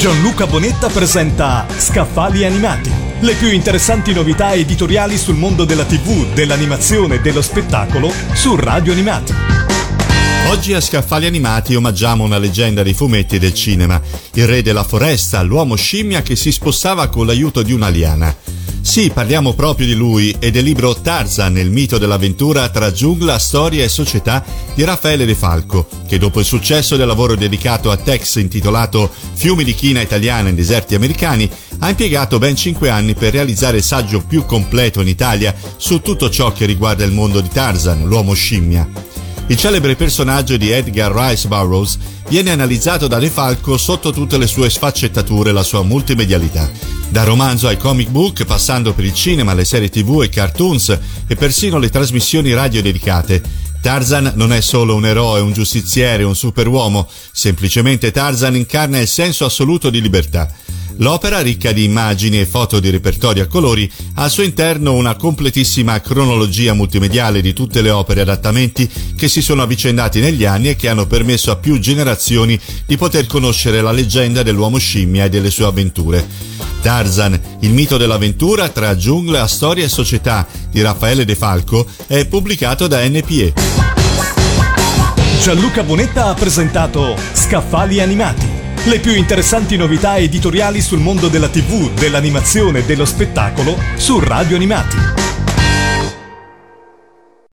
Gianluca Bonetta presenta Scaffali Animati, le più interessanti novità editoriali sul mondo della TV, dell'animazione e dello spettacolo su Radio Animati. Oggi a Scaffali Animati omaggiamo una leggenda dei fumetti del cinema, il re della foresta, l'uomo scimmia che si spossava con l'aiuto di una liana. Sì, parliamo proprio di lui e del libro Tarzan, il mito dell'avventura tra giungla, storia e società di Raffaele De Falco, che dopo il successo del lavoro dedicato a Tex intitolato Fiumi di china italiana in deserti americani, ha impiegato ben 5 anni per realizzare il saggio più completo in Italia su tutto ciò che riguarda il mondo di Tarzan, l'uomo scimmia. Il celebre personaggio di Edgar Rice Burroughs viene analizzato da De Falco sotto tutte le sue sfaccettature e la sua multimedialità. Da romanzo ai comic book, passando per il cinema, le serie tv e cartoons e persino le trasmissioni radio dedicate. Tarzan non è solo un eroe, un giustiziere, un superuomo, semplicemente Tarzan incarna il senso assoluto di libertà. L'opera, ricca di immagini e foto di repertorio a colori, ha al suo interno una completissima cronologia multimediale di tutte le opere e adattamenti che si sono avvicendati negli anni e che hanno permesso a più generazioni di poter conoscere la leggenda dell'uomo scimmia e delle sue avventure. Tarzan, il mito dell'avventura tra giungla, storia e società di Raffaele De Falco, è pubblicato da NPE. Gianluca Bonetta ha presentato Scaffali Animati le più interessanti novità editoriali sul mondo della TV, dell'animazione e dello spettacolo su Radio Animati.